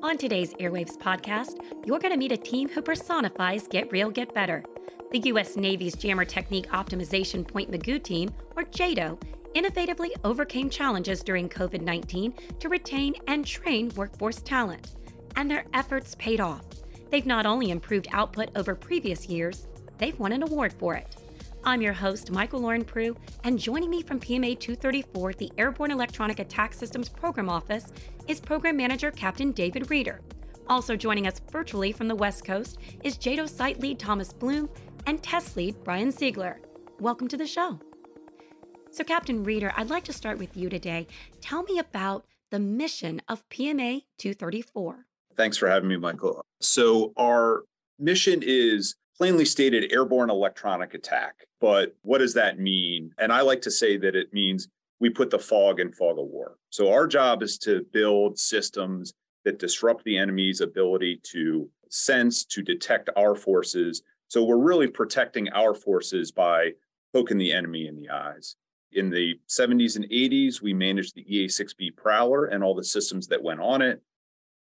On today's Airwaves podcast, you're going to meet a team who personifies Get Real, Get Better. The U.S. Navy's Jammer Technique Optimization Point Mugu team, or JATO, innovatively overcame challenges during COVID 19 to retain and train workforce talent. And their efforts paid off. They've not only improved output over previous years, they've won an award for it. I'm your host, Michael Lauren Prue, and joining me from PMA 234, the Airborne Electronic Attack Systems Program Office, is Program Manager Captain David Reeder. Also joining us virtually from the West Coast is JATO Site Lead Thomas Bloom and Test Lead Brian Ziegler. Welcome to the show. So, Captain Reeder, I'd like to start with you today. Tell me about the mission of PMA 234. Thanks for having me, Michael. So, our mission is plainly stated airborne electronic attack. But what does that mean? And I like to say that it means we put the fog in fog of war. So our job is to build systems that disrupt the enemy's ability to sense, to detect our forces. So we're really protecting our forces by poking the enemy in the eyes. In the 70s and 80s, we managed the EA 6B Prowler and all the systems that went on it.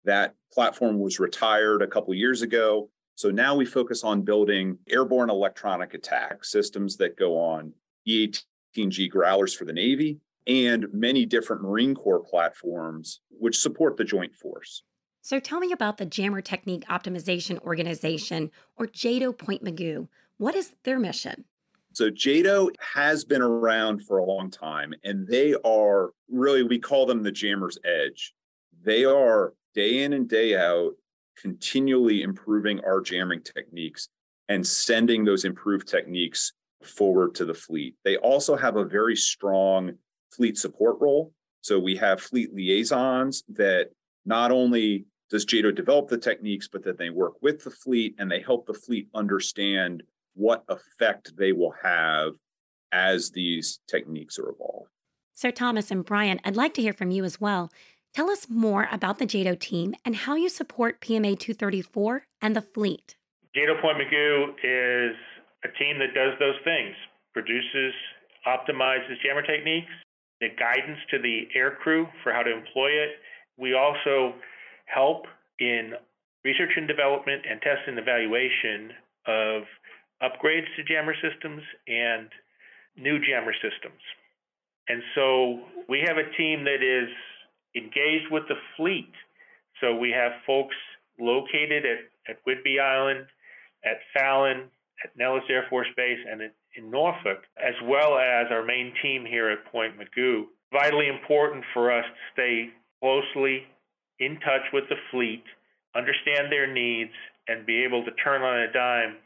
That platform was retired a couple years ago. So now we focus on building airborne electronic attack systems that go on E-18G Growlers for the Navy and many different Marine Corps platforms which support the Joint Force. So tell me about the Jammer Technique Optimization Organization, or JATO Point Mugu. What is their mission? So JATO has been around for a long time, and they are really, we call them the Jammer's Edge. They are day in and day out continually improving our jamming techniques and sending those improved techniques forward to the fleet. They also have a very strong fleet support role. So we have fleet liaisons that not only does JATO develop the techniques, but that they work with the fleet and they help the fleet understand what effect they will have as these techniques are evolved. Sir Thomas and Brian, I'd like to hear from you as well. Tell us more about the JATO team and how you support PMA 234 and the fleet. JATO Point Mugu is a team that does those things, produces, optimizes jammer techniques, the guidance to the aircrew for how to employ it. We also help in research and development and test and evaluation of upgrades to jammer systems and new jammer systems. And so we have a team that is engaged with the fleet. So we have folks located at, at Whidbey Island, at Fallon, at Nellis Air Force Base, and in, in Norfolk, as well as our main team here at Point Mugu. Vitally important for us to stay closely in touch with the fleet, understand their needs, and be able to turn on a dime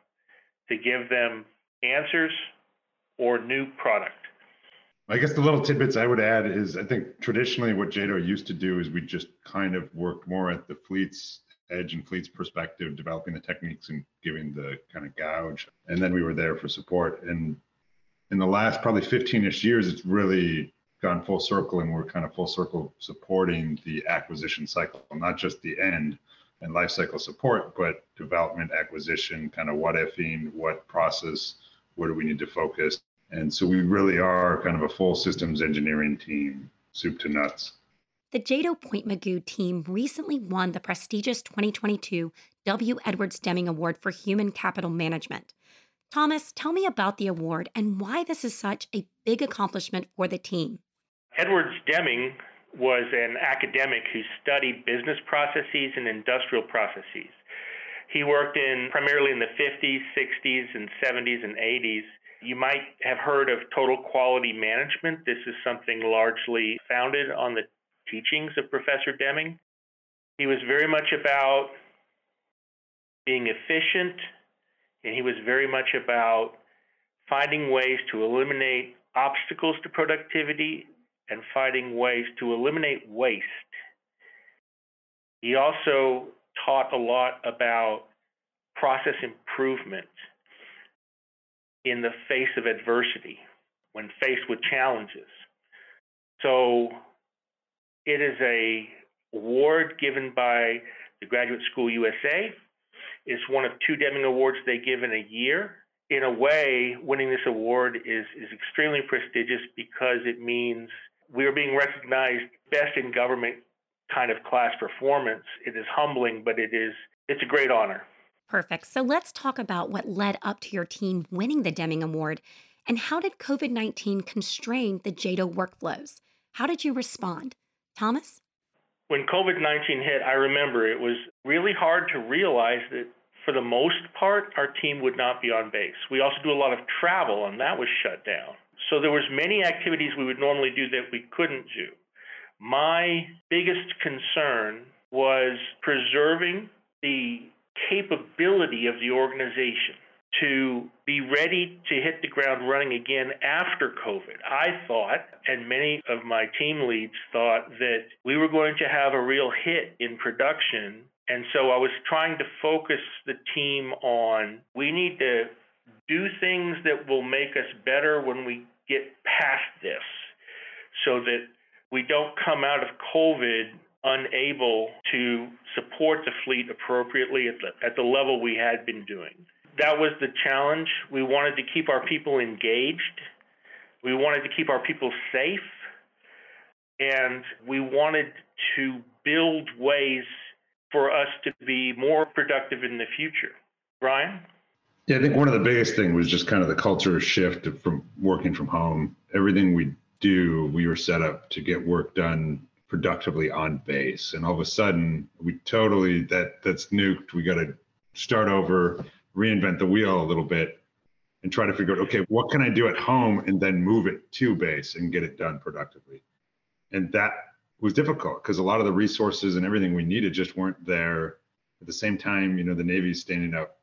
to give them answers or new product. I guess the little tidbits I would add is I think traditionally what JATO used to do is we just kind of worked more at the fleet's edge and fleet's perspective, developing the techniques and giving the kind of gouge. And then we were there for support. And in the last probably 15 ish years, it's really gone full circle and we're kind of full circle supporting the acquisition cycle, not just the end and life cycle support, but development, acquisition, kind of what ifing, what process, where do we need to focus and so we really are kind of a full systems engineering team, soup to nuts. The JATO Point Mugu team recently won the prestigious 2022 W. Edwards Deming Award for Human Capital Management. Thomas, tell me about the award and why this is such a big accomplishment for the team. Edwards Deming was an academic who studied business processes and industrial processes. He worked in primarily in the 50s, 60s, and 70s and 80s you might have heard of total quality management. This is something largely founded on the teachings of Professor Deming. He was very much about being efficient, and he was very much about finding ways to eliminate obstacles to productivity and finding ways to eliminate waste. He also taught a lot about process improvement in the face of adversity, when faced with challenges. So it is a award given by the Graduate School USA. It's one of two Deming Awards they give in a year. In a way, winning this award is, is extremely prestigious because it means we are being recognized best in government kind of class performance. It is humbling, but it is it's a great honor. Perfect. So let's talk about what led up to your team winning the Deming Award and how did COVID 19 constrain the JATO workflows? How did you respond? Thomas? When COVID 19 hit, I remember it was really hard to realize that for the most part, our team would not be on base. We also do a lot of travel, and that was shut down. So there was many activities we would normally do that we couldn't do. My biggest concern was preserving the capability of the organization to be ready to hit the ground running again after COVID. I thought, and many of my team leads thought, that we were going to have a real hit in production. And so I was trying to focus the team on we need to do things that will make us better when we get past this so that we don't come out of COVID unable to support the fleet appropriately at the, at the level we had been doing. That was the challenge. We wanted to keep our people engaged. We wanted to keep our people safe. And we wanted to build ways for us to be more productive in the future. Brian? Yeah, I think one of the biggest thing was just kind of the culture shift from working from home. Everything we do, we were set up to get work done productively on base. And all of a sudden we totally that that's nuked. We got to start over reinvent the wheel a little bit and try to figure out okay what can i do at home and then move it to base and get it done productively? And that was difficult because a lot of the resources and everything we needed just weren't there. At the same time you know the navy's standing up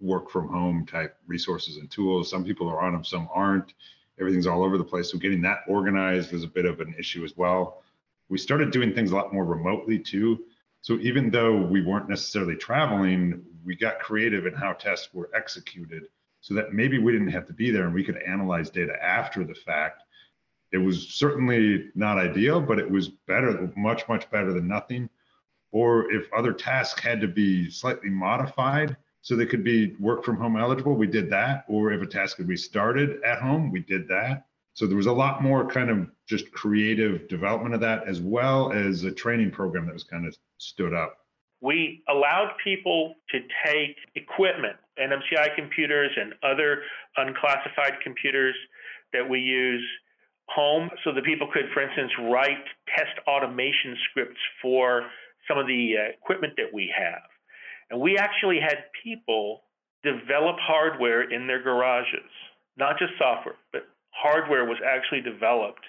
work from home type resources and tools. Some people are on them some aren't. Everything's all over the place. So getting that organized was a bit of an issue as well we started doing things a lot more remotely too. So even though we weren't necessarily traveling, we got creative in how tests were executed so that maybe we didn't have to be there and we could analyze data after the fact. It was certainly not ideal, but it was better, much, much better than nothing. Or if other tasks had to be slightly modified so they could be work from home eligible, we did that. Or if a task could be started at home, we did that. So there was a lot more kind of just creative development of that, as well as a training program that was kind of stood up. We allowed people to take equipment, NMCI computers and other unclassified computers that we use home so that people could, for instance, write test automation scripts for some of the uh, equipment that we have. And we actually had people develop hardware in their garages, not just software, but hardware was actually developed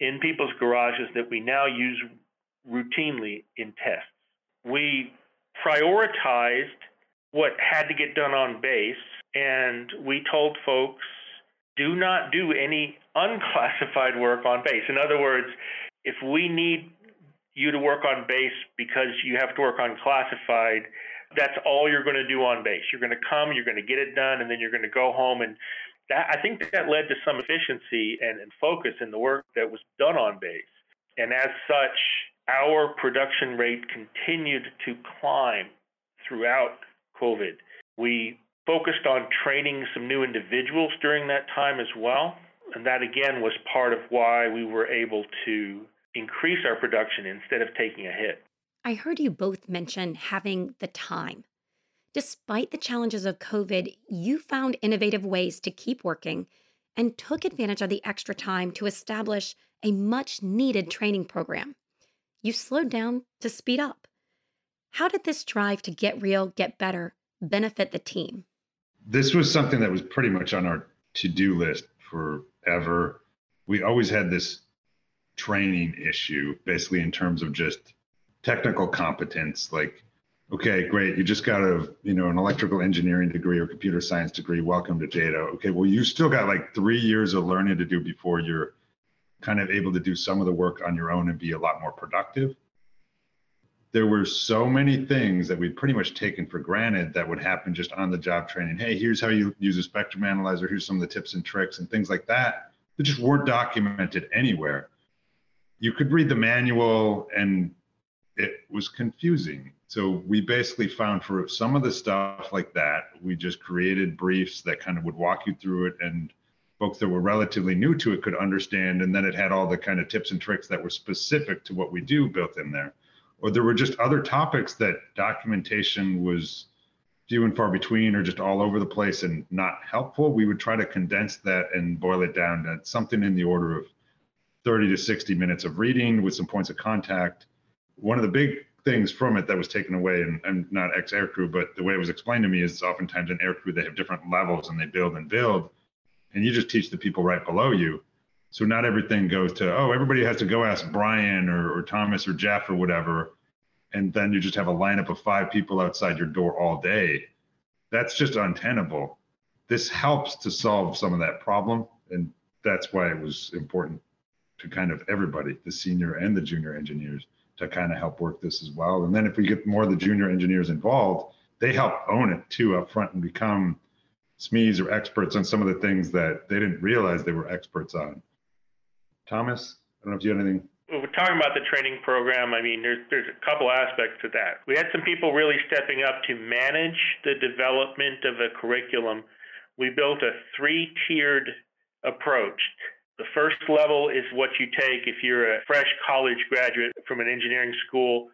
in people's garages that we now use routinely in tests. We prioritized what had to get done on base, and we told folks do not do any unclassified work on base. In other words, if we need you to work on base because you have to work on classified, that's all you're going to do on base. You're going to come, you're going to get it done, and then you're going to go home and that I think that led to some efficiency and, and focus in the work that was done on base. And as such, our production rate continued to climb throughout COVID. We focused on training some new individuals during that time as well. And that again was part of why we were able to increase our production instead of taking a hit. I heard you both mention having the time. Despite the challenges of COVID, you found innovative ways to keep working and took advantage of the extra time to establish a much needed training program. You slowed down to speed up. How did this drive to get real, get better benefit the team? This was something that was pretty much on our to do list forever. We always had this training issue, basically, in terms of just technical competence. Like, okay, great. You just got a, you know, an electrical engineering degree or computer science degree. Welcome to JATO. Okay, well, you still got like three years of learning to do before you're kind of able to do some of the work on your own and be a lot more productive. There were so many things that we'd pretty much taken for granted that would happen just on the job training. Hey, here's how you use a spectrum analyzer. Here's some of the tips and tricks and things like that that just weren't documented anywhere. You could read the manual and it was confusing so we basically found for some of the stuff like that, we just created briefs that kind of would walk you through it and folks that were relatively new to it could understand. And then it had all the kind of tips and tricks that were specific to what we do built in there. or there were just other topics that documentation was few and far between or just all over the place and not helpful, we would try to condense that and boil it down to something in the order of 30 to 60 minutes of reading with some points of contact. One of the big things from it that was taken away, and I'm not ex aircrew, but the way it was explained to me is oftentimes in aircrew they have different levels and they build and build, and you just teach the people right below you. So not everything goes to, oh, everybody has to go ask Brian or, or Thomas or Jeff or whatever and then you just have a lineup of five people outside your door all day. That's just untenable. This helps to solve some of that problem and that's why it was important to kind of everybody the senior and the junior engineers to kind of help work this as well and then if we get more of the junior engineers involved they help own it too up front and become SMEs or experts on some of the things that they didn't realize they were experts on. Thomas, I don't know if you have anything we're talking about the training program, I mean, there's there's a couple aspects to that. We had some people really stepping up to manage the development of a curriculum. We built a three-tiered approach. The first level is what you take if you're a fresh college graduate from an engineering school.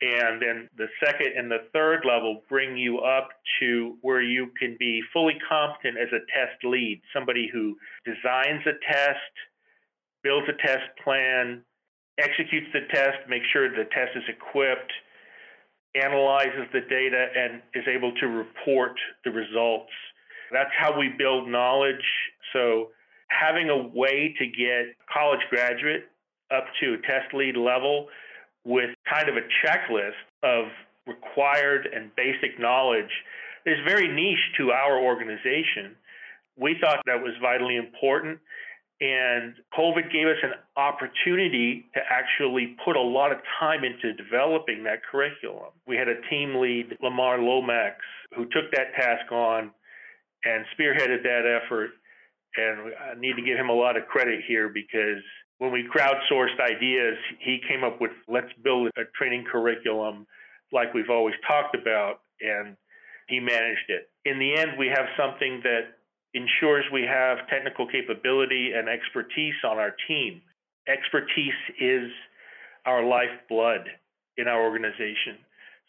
And then the second and the third level bring you up to where you can be fully competent as a test lead, somebody who designs a test, builds a test plan, executes the test, makes sure the test is equipped, analyzes the data, and is able to report the results. That's how we build knowledge. So, having a way to get college graduate up to a test lead level with kind of a checklist of required and basic knowledge is very niche to our organization. We thought that was vitally important. And COVID gave us an opportunity to actually put a lot of time into developing that curriculum. We had a team lead, Lamar Lomax, who took that task on and spearheaded that effort. And I need to give him a lot of credit here because when we crowdsourced ideas, he came up with let's build a training curriculum like we've always talked about. And he managed it. In the end, we have something that ensures we have technical capability and expertise on our team. Expertise is our lifeblood in our organization.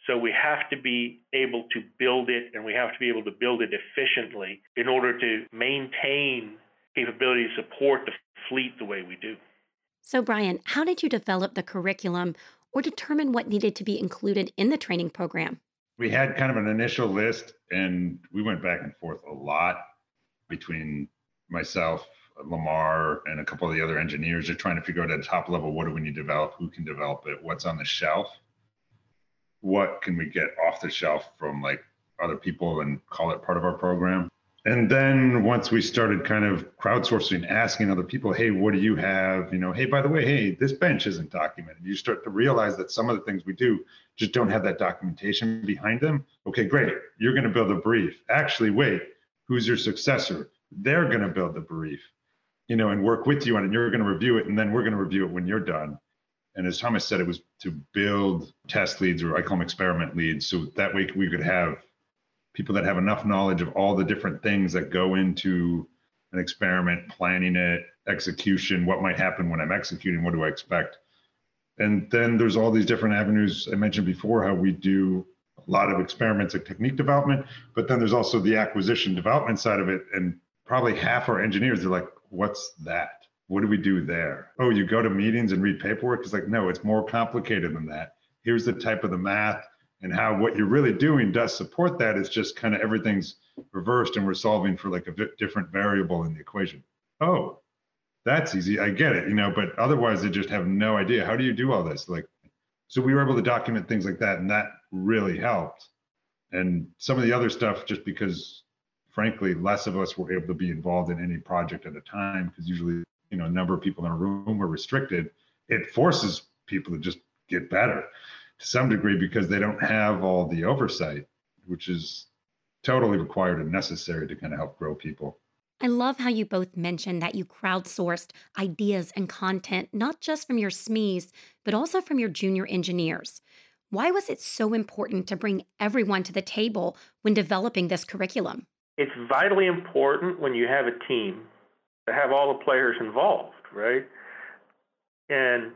So we have to be able to build it and we have to be able to build it efficiently in order to maintain capability to support the fleet the way we do. So, Brian, how did you develop the curriculum or determine what needed to be included in the training program? We had kind of an initial list and we went back and forth a lot between myself, Lamar, and a couple of the other engineers are trying to figure out at a top level what do we need to develop, who can develop it, what's on the shelf, what can we get off the shelf from like other people and call it part of our program. And then once we started kind of crowdsourcing, asking other people, hey, what do you have? You know, hey, by the way, hey, this bench isn't documented. You start to realize that some of the things we do just don't have that documentation behind them. Okay, great. You're going to build a brief. Actually, wait, who's your successor they're going to build the brief you know and work with you on it you're going to review it and then we're going to review it when you're done and as thomas said it was to build test leads or i call them experiment leads so that way we could have people that have enough knowledge of all the different things that go into an experiment planning it execution what might happen when i'm executing what do i expect and then there's all these different avenues i mentioned before how we do a lot of experiments and technique development, but then there's also the acquisition development side of it. And probably half our engineers are like, what's that? What do we do there? Oh, you go to meetings and read paperwork? It's like, no, it's more complicated than that. Here's the type of the math and how what you're really doing does support that. It's just kind of everything's reversed and we're solving for like a different variable in the equation. Oh, that's easy. I get it, you know, but otherwise they just have no idea. How do you do all this? Like, so we were able to document things like that. And that really helped. And some of the other stuff, just because frankly, less of us were able to be involved in any project at a time, because usually, you know, a number of people in a room are restricted, it forces people to just get better to some degree because they don't have all the oversight, which is totally required and necessary to kind of help grow people. I love how you both mentioned that you crowdsourced ideas and content, not just from your SMEs, but also from your junior engineers. Why was it so important to bring everyone to the table when developing this curriculum? It's vitally important when you have a team to have all the players involved, right? And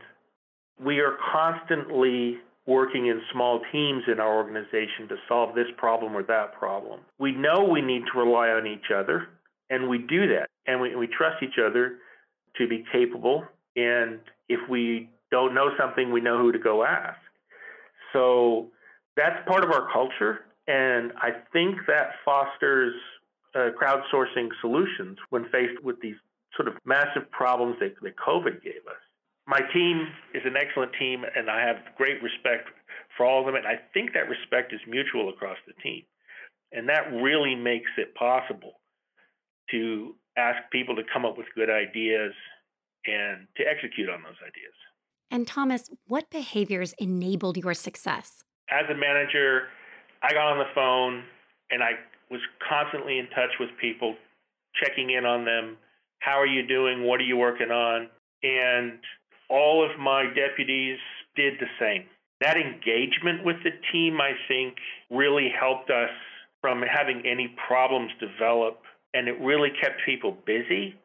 we are constantly working in small teams in our organization to solve this problem or that problem. We know we need to rely on each other, and we do that. And we, we trust each other to be capable. And if we don't know something, we know who to go ask. So that's part of our culture. And I think that fosters uh, crowdsourcing solutions when faced with these sort of massive problems that, that COVID gave us. My team is an excellent team, and I have great respect for all of them. And I think that respect is mutual across the team. And that really makes it possible to ask people to come up with good ideas and to execute on those ideas. And Thomas, what behaviors enabled your success? As a manager, I got on the phone and I was constantly in touch with people, checking in on them. How are you doing? What are you working on? And all of my deputies did the same. That engagement with the team, I think, really helped us from having any problems develop, and it really kept people busy.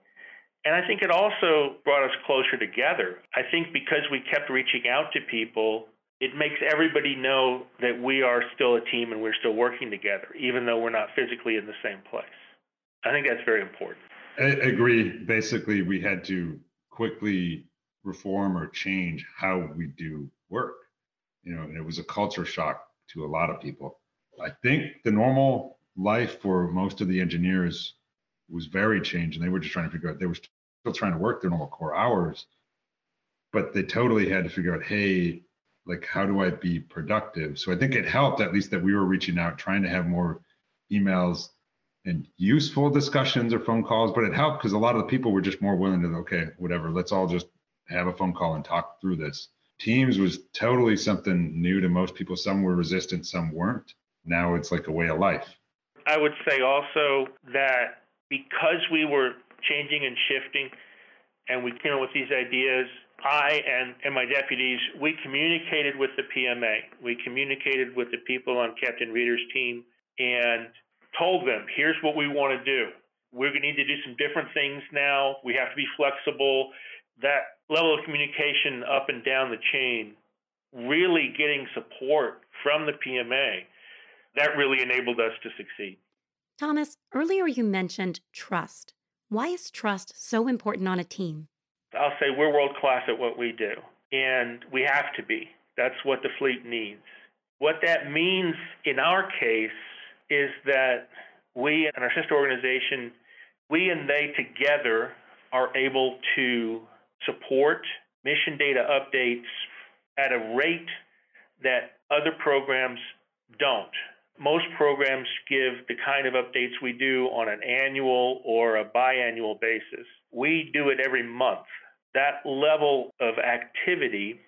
And I think it also brought us closer together. I think because we kept reaching out to people, it makes everybody know that we are still a team and we're still working together, even though we're not physically in the same place. I think that's very important. I agree. Basically, we had to quickly reform or change how we do work. You know, and it was a culture shock to a lot of people. I think the normal life for most of the engineers was very changed, and they were just trying to figure out they were still trying to work their normal core hours, but they totally had to figure out, hey, like how do I be productive? So I think it helped at least that we were reaching out, trying to have more emails and useful discussions or phone calls, but it helped because a lot of the people were just more willing to, okay, whatever, let's all just have a phone call and talk through this. Teams was totally something new to most people. Some were resistant, some weren't. Now it's like a way of life. I would say also that because we were changing and shifting and we came up with these ideas, I and, and my deputies, we communicated with the PMA. We communicated with the people on Captain Reeder's team and told them, here's what we want to do. We're going to need to do some different things now. We have to be flexible. That level of communication up and down the chain, really getting support from the PMA, that really enabled us to succeed. Thomas, earlier you mentioned trust. Why is trust so important on a team? I'll say we're world class at what we do, and we have to be. That's what the fleet needs. What that means in our case is that we and our sister organization, we and they together are able to support mission data updates at a rate that other programs don't. Most programs give the kind of updates we do on an annual or a biannual basis. We do it every month. That level of activity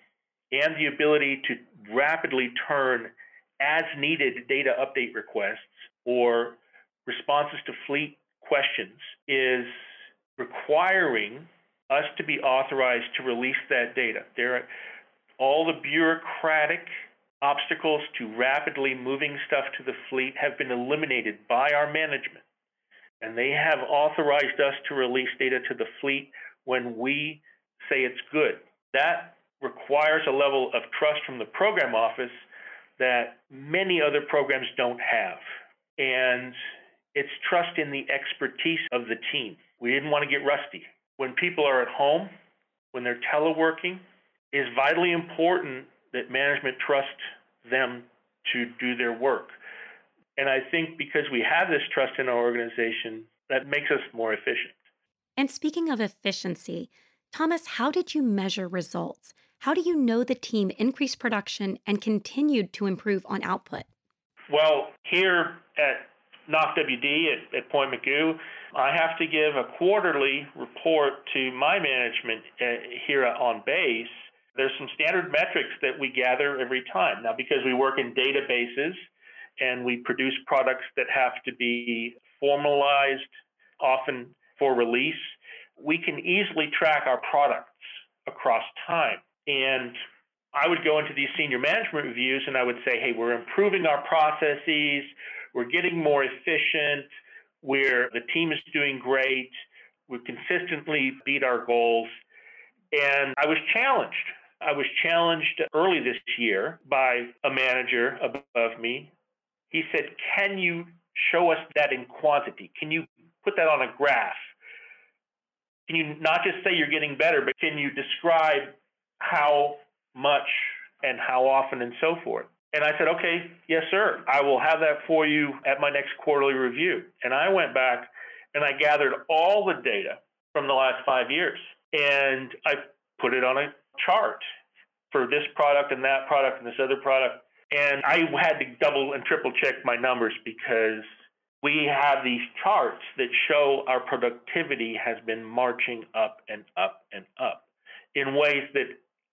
and the ability to rapidly turn as needed data update requests or responses to fleet questions is requiring us to be authorized to release that data. There are all the bureaucratic obstacles to rapidly moving stuff to the fleet have been eliminated by our management. And they have authorized us to release data to the fleet when we say it's good. That requires a level of trust from the program office that many other programs don't have. And it's trust in the expertise of the team. We didn't want to get rusty. When people are at home, when they're teleworking, is vitally important that management trust them to do their work. And I think because we have this trust in our organization, that makes us more efficient. And speaking of efficiency, Thomas, how did you measure results? How do you know the team increased production and continued to improve on output? Well, here at NAWCWD at, at Point Mugu, I have to give a quarterly report to my management uh, here on base. There's some standard metrics that we gather every time. Now, because we work in databases and we produce products that have to be formalized often for release, we can easily track our products across time. And I would go into these senior management reviews and I would say, hey, we're improving our processes, we're getting more efficient, we're the team is doing great, we consistently beat our goals. And I was challenged I was challenged early this year by a manager above me. He said, Can you show us that in quantity? Can you put that on a graph? Can you not just say you're getting better, but can you describe how much and how often and so forth? And I said, okay, yes, sir. I will have that for you at my next quarterly review. And I went back and I gathered all the data from the last five years and I put it on a chart for this product and that product and this other product. And I had to double and triple check my numbers because we have these charts that show our productivity has been marching up and up and up in ways that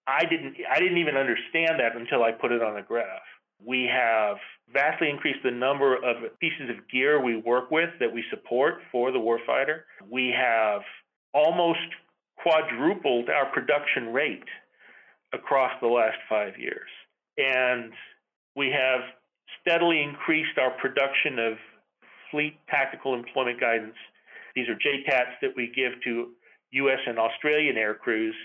I didn't I didn't even understand that until I put it on a graph. We have vastly increased the number of pieces of gear we work with that we support for the warfighter. We have almost quadrupled our production rate across the last five years. And we have steadily increased our production of fleet tactical employment guidance. These are JTATs that we give to US and Australian air crews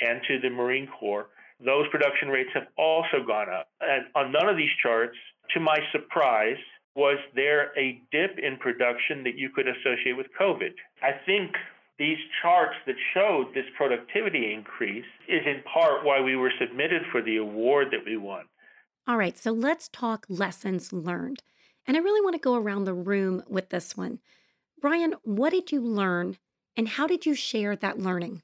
and to the Marine Corps. Those production rates have also gone up. And on none of these charts, to my surprise, was there a dip in production that you could associate with COVID. I think these charts that showed this productivity increase is in part why we were submitted for the award that we won. All right, so let's talk lessons learned. And I really want to go around the room with this one. Brian, what did you learn and how did you share that learning?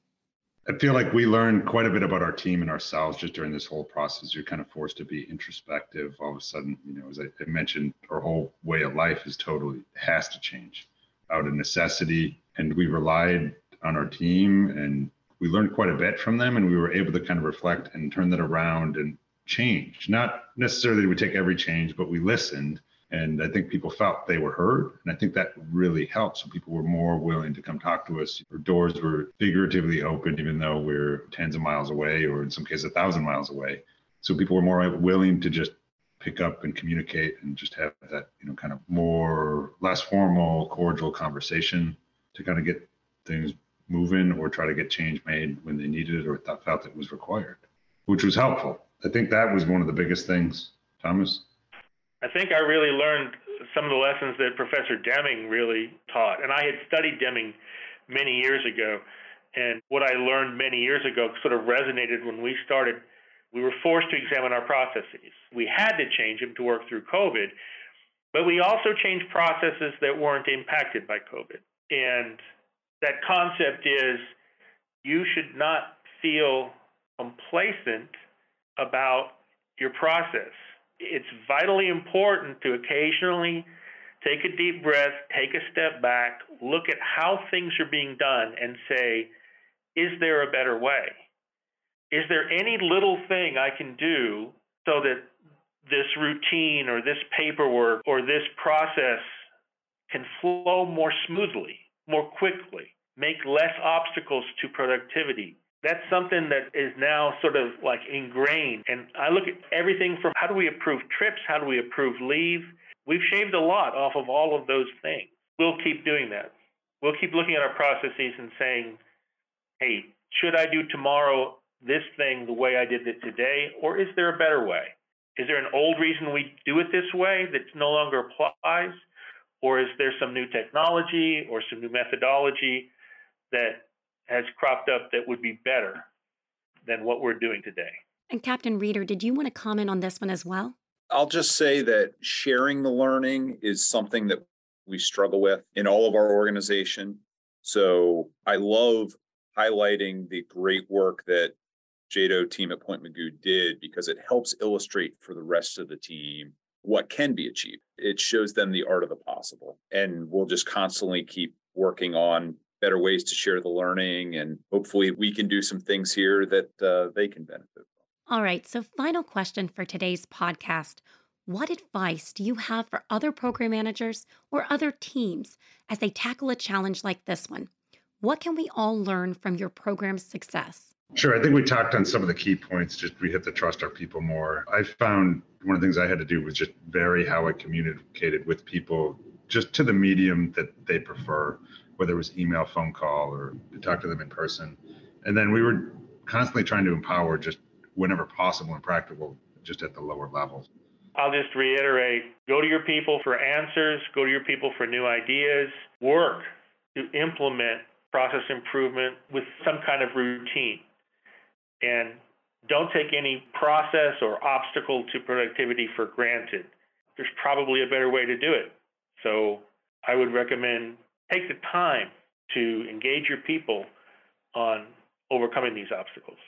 I feel like we learned quite a bit about our team and ourselves just during this whole process. You're kind of forced to be introspective. All of a sudden, you know, as I mentioned, our whole way of life is totally has to change out of necessity. And we relied on our team and we learned quite a bit from them and we were able to kind of reflect and turn that around and change. Not necessarily we take every change, but we listened and I think people felt they were heard. And I think that really helped. So people were more willing to come talk to us. Our doors were figuratively open, even though we're tens of miles away, or in some cases, a thousand miles away. So people were more willing to just pick up and communicate and just have that, you know, kind of more, less formal, cordial conversation to kind of get things moving or try to get change made when they needed it or felt it was required, which was helpful. I think that was one of the biggest things, Thomas. I think I really learned some of the lessons that Professor Deming really taught. And I had studied Deming many years ago. And what I learned many years ago sort of resonated when we started. We were forced to examine our processes. We had to change them to work through COVID, but we also changed processes that weren't impacted by COVID. And that concept is you should not feel complacent about your process it's vitally important to occasionally take a deep breath, take a step back, look at how things are being done, and say, is there a better way? Is there any little thing I can do so that this routine or this paperwork or this process can flow more smoothly, more quickly, make less obstacles to productivity, that's something that is now sort of like ingrained. And I look at everything from how do we approve trips? How do we approve leave? We've shaved a lot off of all of those things. We'll keep doing that. We'll keep looking at our processes and saying, hey, should I do tomorrow this thing the way I did it today? Or is there a better way? Is there an old reason we do it this way that no longer applies? Or is there some new technology or some new methodology that has cropped up that would be better than what we're doing today. And Captain Reeder, did you want to comment on this one as well? I'll just say that sharing the learning is something that we struggle with in all of our organization. So I love highlighting the great work that JATO team at Point Mugu did because it helps illustrate for the rest of the team what can be achieved. It shows them the art of the possible. And we'll just constantly keep working on better ways to share the learning. And hopefully, we can do some things here that uh, they can benefit from. All right. So, final question for today's podcast What advice do you have for other program managers or other teams as they tackle a challenge like this one? What can we all learn from your program's success? Sure. I think we talked on some of the key points. Just we have to trust our people more. I found one of the things I had to do was just vary how I communicated with people just to the medium that they prefer whether it was email, phone call, or to talk to them in person. And then we were constantly trying to empower just whenever possible and practical, just at the lower levels. I'll just reiterate go to your people for answers, go to your people for new ideas, work to implement process improvement with some kind of routine. And don't take any process or obstacle to productivity for granted. There's probably a better way to do it. So I would recommend take the time to engage your people on overcoming these obstacles.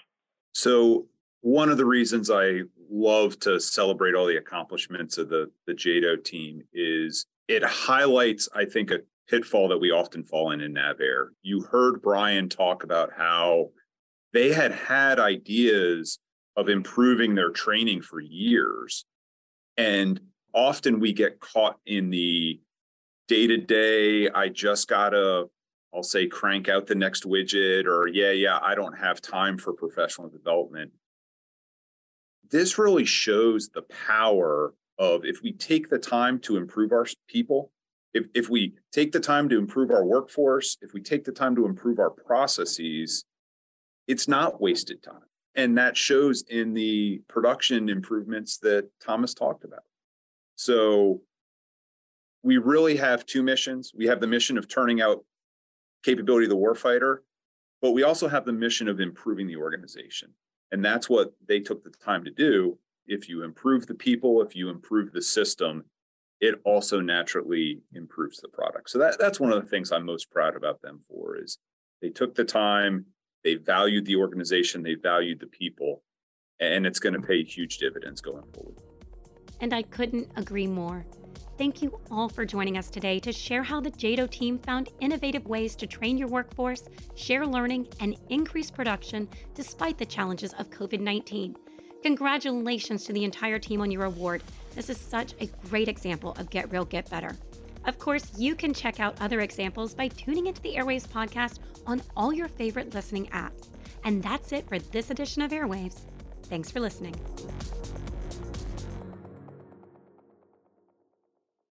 So one of the reasons I love to celebrate all the accomplishments of the the JATO team is it highlights, I think, a pitfall that we often fall in in NavAir. You heard Brian talk about how they had had ideas of improving their training for years. And often we get caught in the day to day, I just got to, I'll say, crank out the next widget, or yeah, yeah, I don't have time for professional development. This really shows the power of if we take the time to improve our people, if, if we take the time to improve our workforce, if we take the time to improve our processes, it's not wasted time. And that shows in the production improvements that Thomas talked about. So we really have two missions. We have the mission of turning out capability of the warfighter, but we also have the mission of improving the organization. And that's what they took the time to do. If you improve the people, if you improve the system, it also naturally improves the product. So that, that's one of the things I'm most proud about them for is they took the time, they valued the organization, they valued the people, and it's going to pay huge dividends going forward. And I couldn't agree more. Thank you all for joining us today to share how the JATO team found innovative ways to train your workforce, share learning, and increase production despite the challenges of COVID 19. Congratulations to the entire team on your award. This is such a great example of Get Real, Get Better. Of course, you can check out other examples by tuning into the Airwaves podcast on all your favorite listening apps. And that's it for this edition of Airwaves. Thanks for listening.